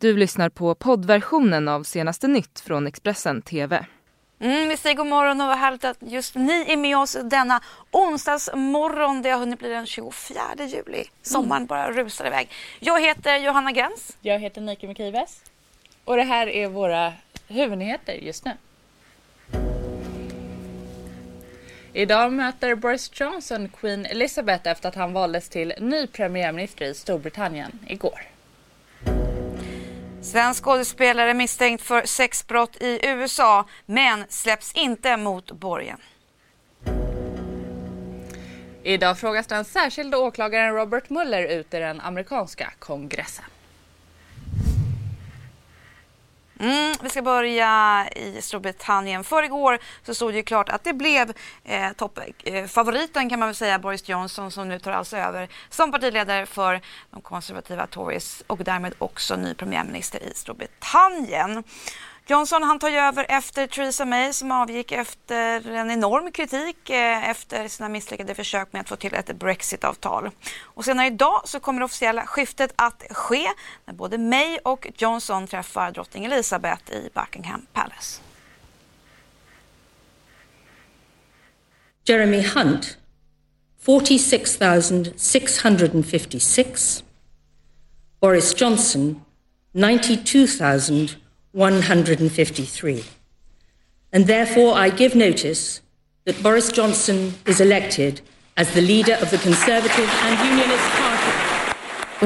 Du lyssnar på poddversionen av senaste nytt från Expressen TV. Mm, vi säger god morgon och vad härligt att just ni är med oss denna onsdagsmorgon. Det har hunnit bli den 24 juli. Sommaren bara rusar iväg. Jag heter Johanna Gräns. Jag heter Nike Mikives. Och det här är våra huvudnyheter just nu. Idag möter Boris Johnson Queen Elizabeth efter att han valdes till ny premiärminister i Storbritannien igår. Svensk skådespelare misstänkt för sexbrott i USA men släpps inte mot borgen. Idag frågas den särskilda åklagaren Robert Mueller ut i den amerikanska kongressen. Mm, vi ska börja i Storbritannien. För igår så stod det klart att det blev eh, toppfavoriten eh, kan man väl säga, Boris Johnson som nu tar alltså över som partiledare för de konservativa Tories och därmed också ny premiärminister i Storbritannien. Johnson han tar ju över efter Theresa May som avgick efter en enorm kritik eh, efter sina misslyckade försök med att få till ett Brexit-avtal. Och senare idag så kommer det officiella skiftet att ske när både May och Johnson träffar drottning Elizabeth i Buckingham Palace. Jeremy Hunt 46 656 Boris Johnson 92 000 153. And therefore, I give notice that Boris Johnson is elected as the leader of the Conservative and Unionist Party.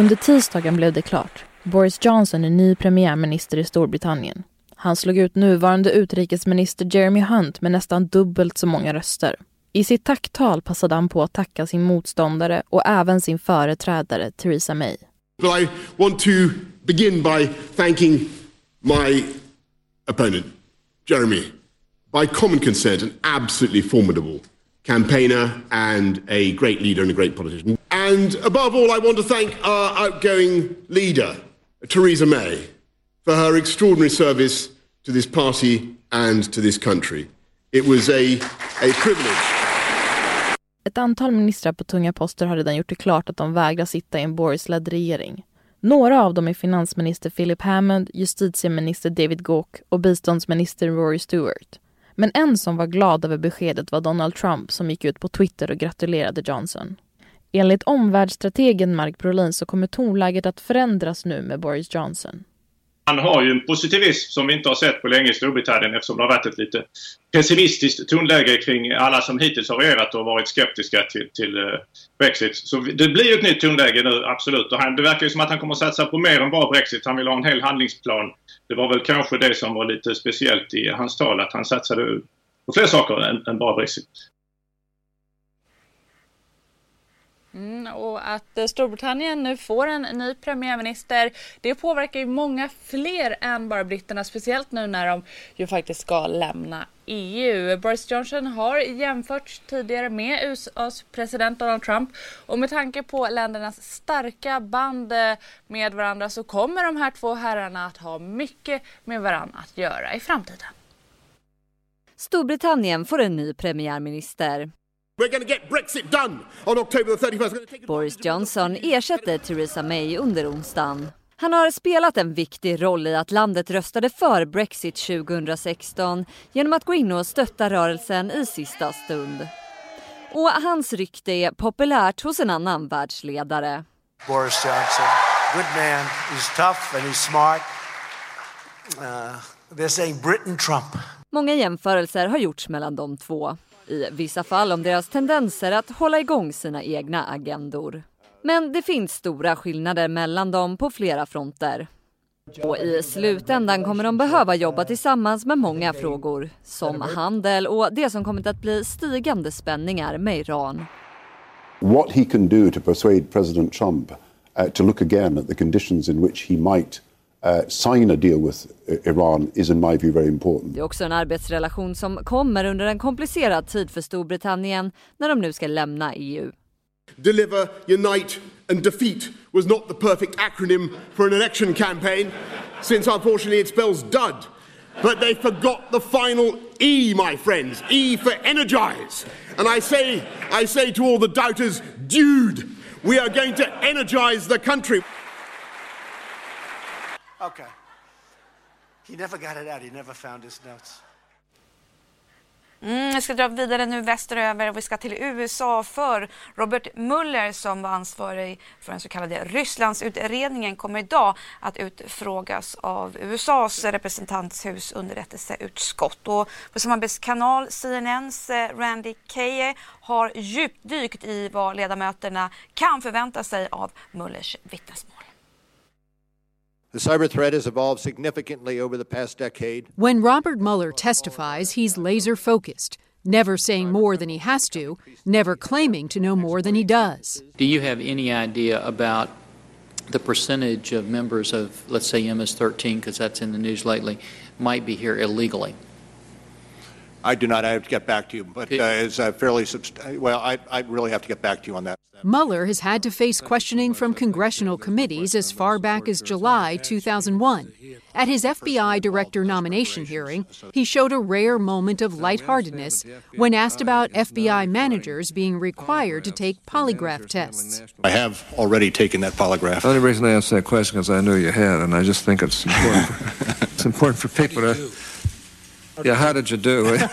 Under tisdagen blev det klart. Boris Johnson är ny premiärminister i Storbritannien. Han slog ut nuvarande utrikesminister Jeremy Hunt med nästan dubbelt så många röster. I sitt tacktal passade han på att tacka sin motståndare och även sin företrädare Theresa May. But I want to begin by thanking my opponent, Jeremy, by common consent, an absolutely formidable campaigner and a great leader and a great politician. And above all, I want to thank our outgoing leader, Theresa May, for her extraordinary service to this party and to this country. It was a, a privilege. Ett antal ministrar på tunga poster har redan gjort det klart att de vägrar sitta i en Boris-ledd regering. Några av dem är finansminister Philip Hammond, justitieminister David Gauck och biståndsminister Rory Stewart. Men en som var glad över beskedet var Donald Trump som gick ut på Twitter och gratulerade Johnson. Enligt omvärldsstrategen Mark Brolin så kommer tonläget att förändras nu med Boris Johnson. Han har ju en positivism som vi inte har sett på länge i Storbritannien eftersom det har varit ett lite pessimistiskt tonläge kring alla som hittills har regerat och varit skeptiska till, till eh, Brexit. Så det blir ju ett nytt tonläge nu, absolut. Och han, det verkar ju som att han kommer att satsa på mer än bara Brexit. Han vill ha en hel handlingsplan. Det var väl kanske det som var lite speciellt i hans tal, att han satsade på fler saker än, än bara Brexit. Mm, och att eh, Storbritannien nu får en ny premiärminister, det påverkar ju många fler än bara britterna, speciellt nu när de ju faktiskt ska lämna EU. Boris Johnson har jämförts tidigare med USAs president Donald Trump och med tanke på ländernas starka band eh, med varandra så kommer de här två herrarna att ha mycket med varandra att göra i framtiden. Storbritannien får en ny premiärminister. Boris Johnson ersätter Theresa May under onsdagen. Han har spelat en viktig roll i att landet röstade för Brexit 2016 genom att gå in och stötta rörelsen i sista stund. Och hans rykte är populärt hos en annan världsledare. Boris Johnson, good man, he's tough and he's smart. Uh, they're saying Britain Trump. Många jämförelser har gjorts mellan de två i vissa fall om deras tendenser att hålla igång sina egna agendor. Men det finns stora skillnader mellan dem på flera fronter. Och i slutändan kommer de behöva jobba tillsammans med många frågor som handel och det som kommit att bli stigande spänningar med Iran. What he can do to persuade President Trump uh, to look again at the conditions in which he might Uh, sign a deal with Iran is in my view very important. Det är också en arbetsrelation som kommer under en komplicerad tid för Storbritannien när de nu ska lämna EU. Deliver, unite and defeat was not the perfect acronym for an election campaign since unfortunately it spells dud. But they forgot the final E, my friends. E for energize. And I say, I say to all the doubters, dude, we are going to energize the country. Okay. He never got it out. He never found his notes. Mm, vi ska dra vidare nu västeröver och vi ska till USA för Robert Mueller som var ansvarig för den så kallade Rysslandsutredningen kommer idag att utfrågas av USAs representanthus underrättelseutskott. Och på samarbetskanal CNNs eh, Randy Kaye har djupdykt i vad ledamöterna kan förvänta sig av Muellers vittnesmål. The cyber threat has evolved significantly over the past decade. When Robert Mueller testifies, he's laser focused, never saying more than he has to, never claiming to know more than he does. Do you have any idea about the percentage of members of, let's say, MS 13, because that's in the news lately, might be here illegally? I do not. I have to get back to you, but uh, it's a fairly subst- well. I, I really have to get back to you on that. Mueller has had to face questioning from congressional committees as far back as July 2001. At his FBI director nomination hearing, he showed a rare moment of lightheartedness when asked about FBI managers being required to take polygraph tests. I have already taken that polygraph. The only reason I asked that question is I knew you had, and I just think it's important. For, it's important for people to. Yeah, how did you do?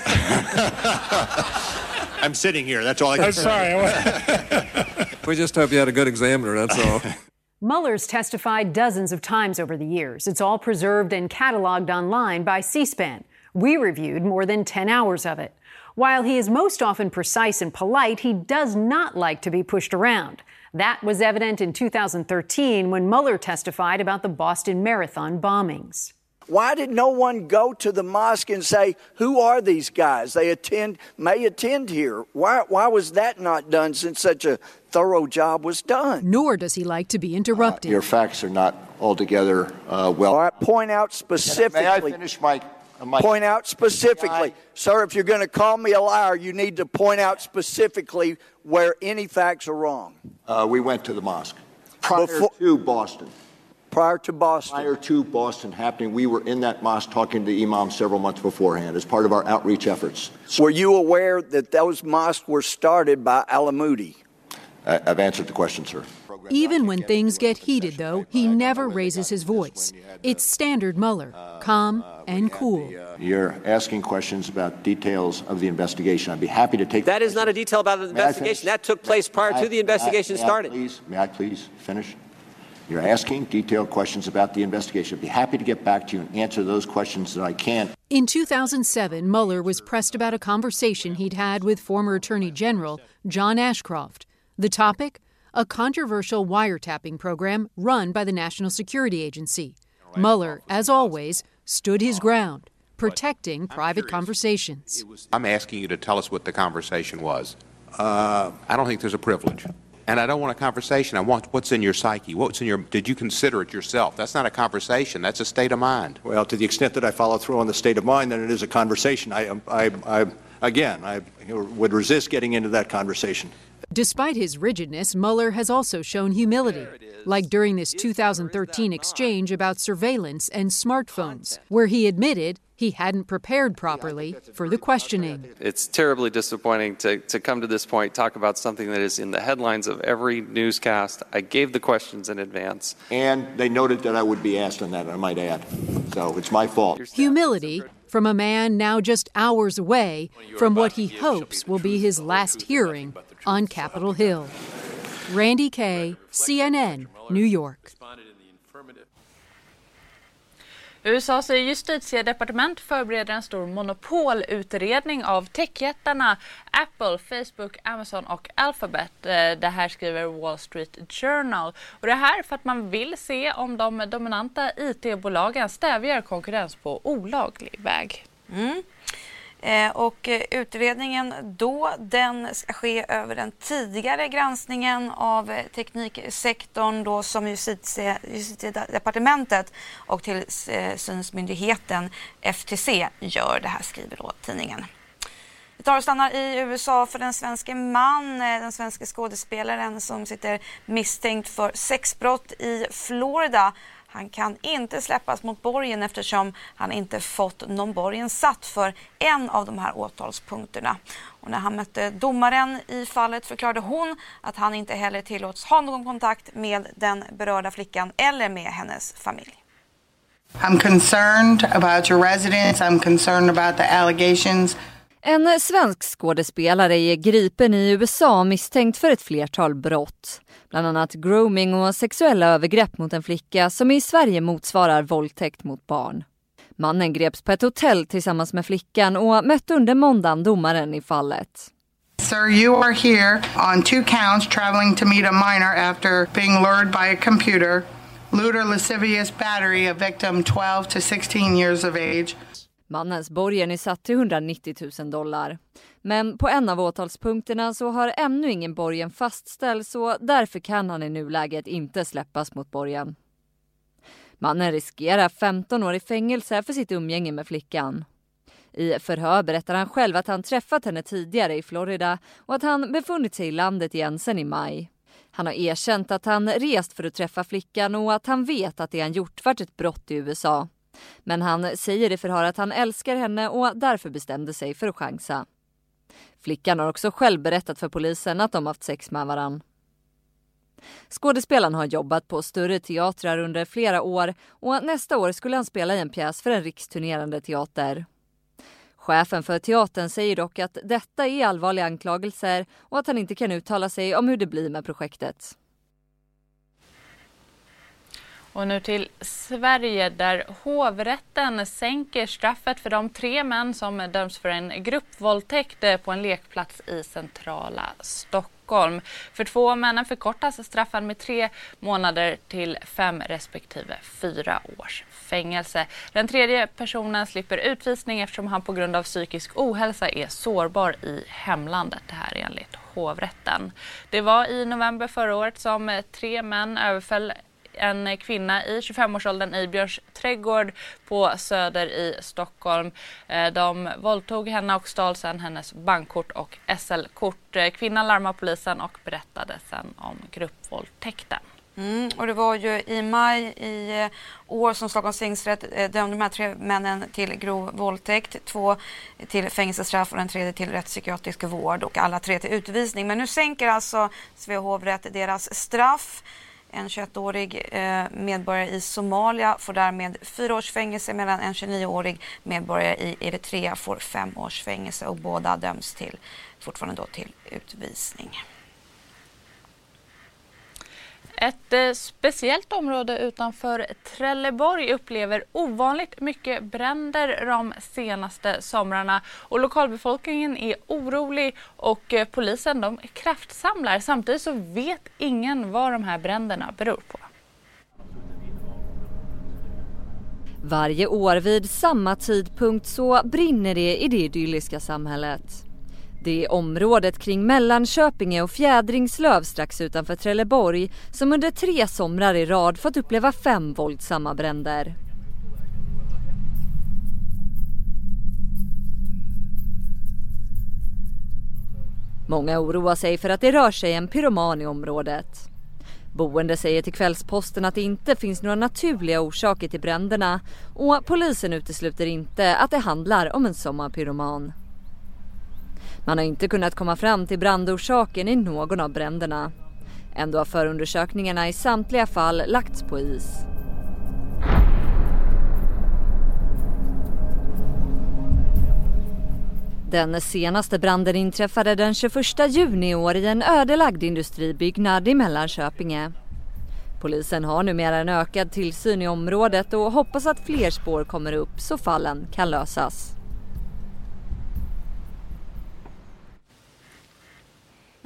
I'm sitting here. That's all I can I'm say. we just hope you had a good examiner, that's all. Mueller's testified dozens of times over the years. It's all preserved and cataloged online by C SPAN. We reviewed more than 10 hours of it. While he is most often precise and polite, he does not like to be pushed around. That was evident in 2013 when Mueller testified about the Boston Marathon bombings. Why did no one go to the mosque and say, "Who are these guys? They attend, may attend here." Why, why was that not done since such a thorough job was done? Nor does he like to be interrupted. Your facts are not altogether uh, well. All right, point out specifically. May I finish, Mike? Uh, Point out specifically, sir. If you're going to call me a liar, you need to point out specifically where any facts are wrong. Uh, we went to the mosque prior Before- to Boston. Prior to Boston. Prior to Boston happening, we were in that mosque talking to imams several months beforehand as part of our outreach efforts. Were you aware that those mosques were started by Alamudi? I- I've answered the question, sir. Even when things get heated, though, he never raises his voice. It's standard Mueller, calm and cool. You're asking questions about details of the investigation. I'd be happy to take. That is not a detail about the investigation. That took place prior to the investigation may I started. May I please finish? You're asking detailed questions about the investigation. I'd be happy to get back to you and answer those questions that I can. In 2007, Mueller was pressed about a conversation he'd had with former Attorney General John Ashcroft. The topic? A controversial wiretapping program run by the National Security Agency. Mueller, as always, stood his ground, protecting private conversations. I'm asking you to tell us what the conversation was. Uh, I don't think there's a privilege. And I don't want a conversation. I want what's in your psyche. What's in your. Did you consider it yourself? That's not a conversation. That's a state of mind. Well, to the extent that I follow through on the state of mind, then it is a conversation. I, um, I, I again, I would resist getting into that conversation. Despite his rigidness, Mueller has also shown humility, like during this 2013 exchange about surveillance and smartphones, where he admitted he hadn't prepared properly for the questioning. It's terribly disappointing to, to come to this point, talk about something that is in the headlines of every newscast. I gave the questions in advance. And they noted that I would be asked on that, I might add. So it's my fault. Humility from a man now just hours away from what he hopes will be his last hearing on Capitol Hill. Randy Kay, CNN, New York. USAs justitiedepartement förbereder en stor monopolutredning av techjättarna Apple, Facebook, Amazon och Alphabet. Eh, det här skriver Wall Street Journal. Och det här för att man vill se om de dominanta IT-bolagen stävjar konkurrens på olaglig väg. Mm. Eh, och eh, utredningen då, den ska ske över den tidigare granskningen av eh, tekniksektorn då som justitie, justitiedepartementet och tillsynsmyndigheten eh, FTC gör. Det här skriver då tidningen. Vi tar och stannar i USA för den svenske man, den svenska skådespelaren som sitter misstänkt för sexbrott i Florida. Han kan inte släppas mot borgen eftersom han inte fått någon borgen satt för en av de här åtalspunkterna. Och när han mötte domaren i fallet förklarade hon att han inte heller tillåts ha någon kontakt med den berörda flickan eller med hennes familj. I'm concerned about your residence. I'm concerned about the allegations. En svensk skådespelare är gripen i USA misstänkt för ett flertal brott. Bland annat grooming och sexuella övergrepp mot en flicka som i Sverige motsvarar våldtäkt mot barn. Mannen greps på ett hotell tillsammans med flickan och mötte under måndagen domaren i fallet. Sir, you are here on two counts traveling to meet a minor after being lured by a computer. Lewd or lascivious battery of victim 12 to 16 years of age. Mannens borgen är satt till 190 000 dollar. Men på en av åtalspunkterna så har ännu ingen borgen fastställts och därför kan han i nuläget inte släppas mot borgen. Mannen riskerar 15 år i fängelse för sitt umgänge med flickan. I förhör berättar han själv att han träffat henne tidigare i Florida och att han befunnit sig i landet igen sen i maj. Han har erkänt att han rest för att träffa flickan och att han vet att det han gjort varit ett brott i USA. Men han säger i förhör att han älskar henne och därför bestämde sig för att chansa. Flickan har också själv berättat för polisen att de haft sex med varann. Skådespelaren har jobbat på större teatrar under flera år och nästa år skulle han spela i en pjäs för en riksturnerande teater. Chefen för teatern säger dock att detta är allvarliga anklagelser och att han inte kan uttala sig om hur det blir med projektet. Och nu till Sverige där hovrätten sänker straffet för de tre män som döms för en gruppvåldtäkt eh, på en lekplats i centrala Stockholm. För två av männen förkortas straffen med tre månader till fem respektive fyra års fängelse. Den tredje personen slipper utvisning eftersom han på grund av psykisk ohälsa är sårbar i hemlandet. Det här enligt hovrätten. Det var i november förra året som eh, tre män överföll en kvinna i 25-årsåldern i Björns trädgård på Söder i Stockholm. Eh, de våldtog henne och stal sedan hennes bankkort och SL-kort. Eh, kvinnan larmade polisen och berättade sen om gruppvåldtäkten. Mm, och det var ju i maj i eh, år som Stockholms tingsrätt dömde de här tre männen till grov våldtäkt. Två till fängelsestraff och den tredje till rättspsykiatrisk vård och alla tre till utvisning. Men nu sänker alltså Svea hovrätt deras straff. En 21-årig eh, medborgare i Somalia får därmed fyra års fängelse medan en 29-årig medborgare i Eritrea får fem års fängelse och båda döms till, fortfarande då till utvisning. Ett eh, speciellt område utanför Trelleborg upplever ovanligt mycket bränder de senaste somrarna och lokalbefolkningen är orolig och eh, polisen de kraftsamlar. Samtidigt så vet ingen vad de här bränderna beror på. Varje år vid samma tidpunkt så brinner det i det idylliska samhället. Det är området kring Mellanköpinge och Fjädringslöv strax utanför Trelleborg som under tre somrar i rad fått uppleva fem våldsamma bränder. Många oroar sig för att det rör sig en pyroman i området. Boende säger till Kvällsposten att det inte finns några naturliga orsaker till bränderna och polisen utesluter inte att det handlar om en sommarpyroman. Man har inte kunnat komma fram till brandorsaken i någon av bränderna. Ändå har förundersökningarna i samtliga fall lagts på is. Den senaste branden inträffade den 21 juni i år i en ödelagd industribyggnad i Mellanköpinge. Polisen har numera en ökad tillsyn i området och hoppas att fler spår kommer upp så fallen kan lösas.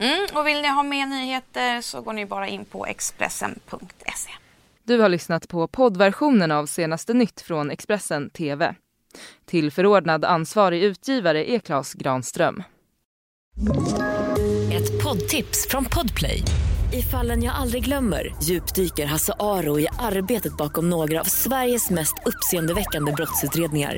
Mm, och vill ni ha mer nyheter så går ni bara in på Expressen.se. Du har lyssnat på poddversionen av senaste nytt från Expressen TV. Tillförordnad ansvarig utgivare är Klas Granström. Ett poddtips från Podplay. I fallen jag aldrig glömmer djupdyker Hasse Aro i arbetet bakom några av Sveriges mest uppseendeväckande brottsutredningar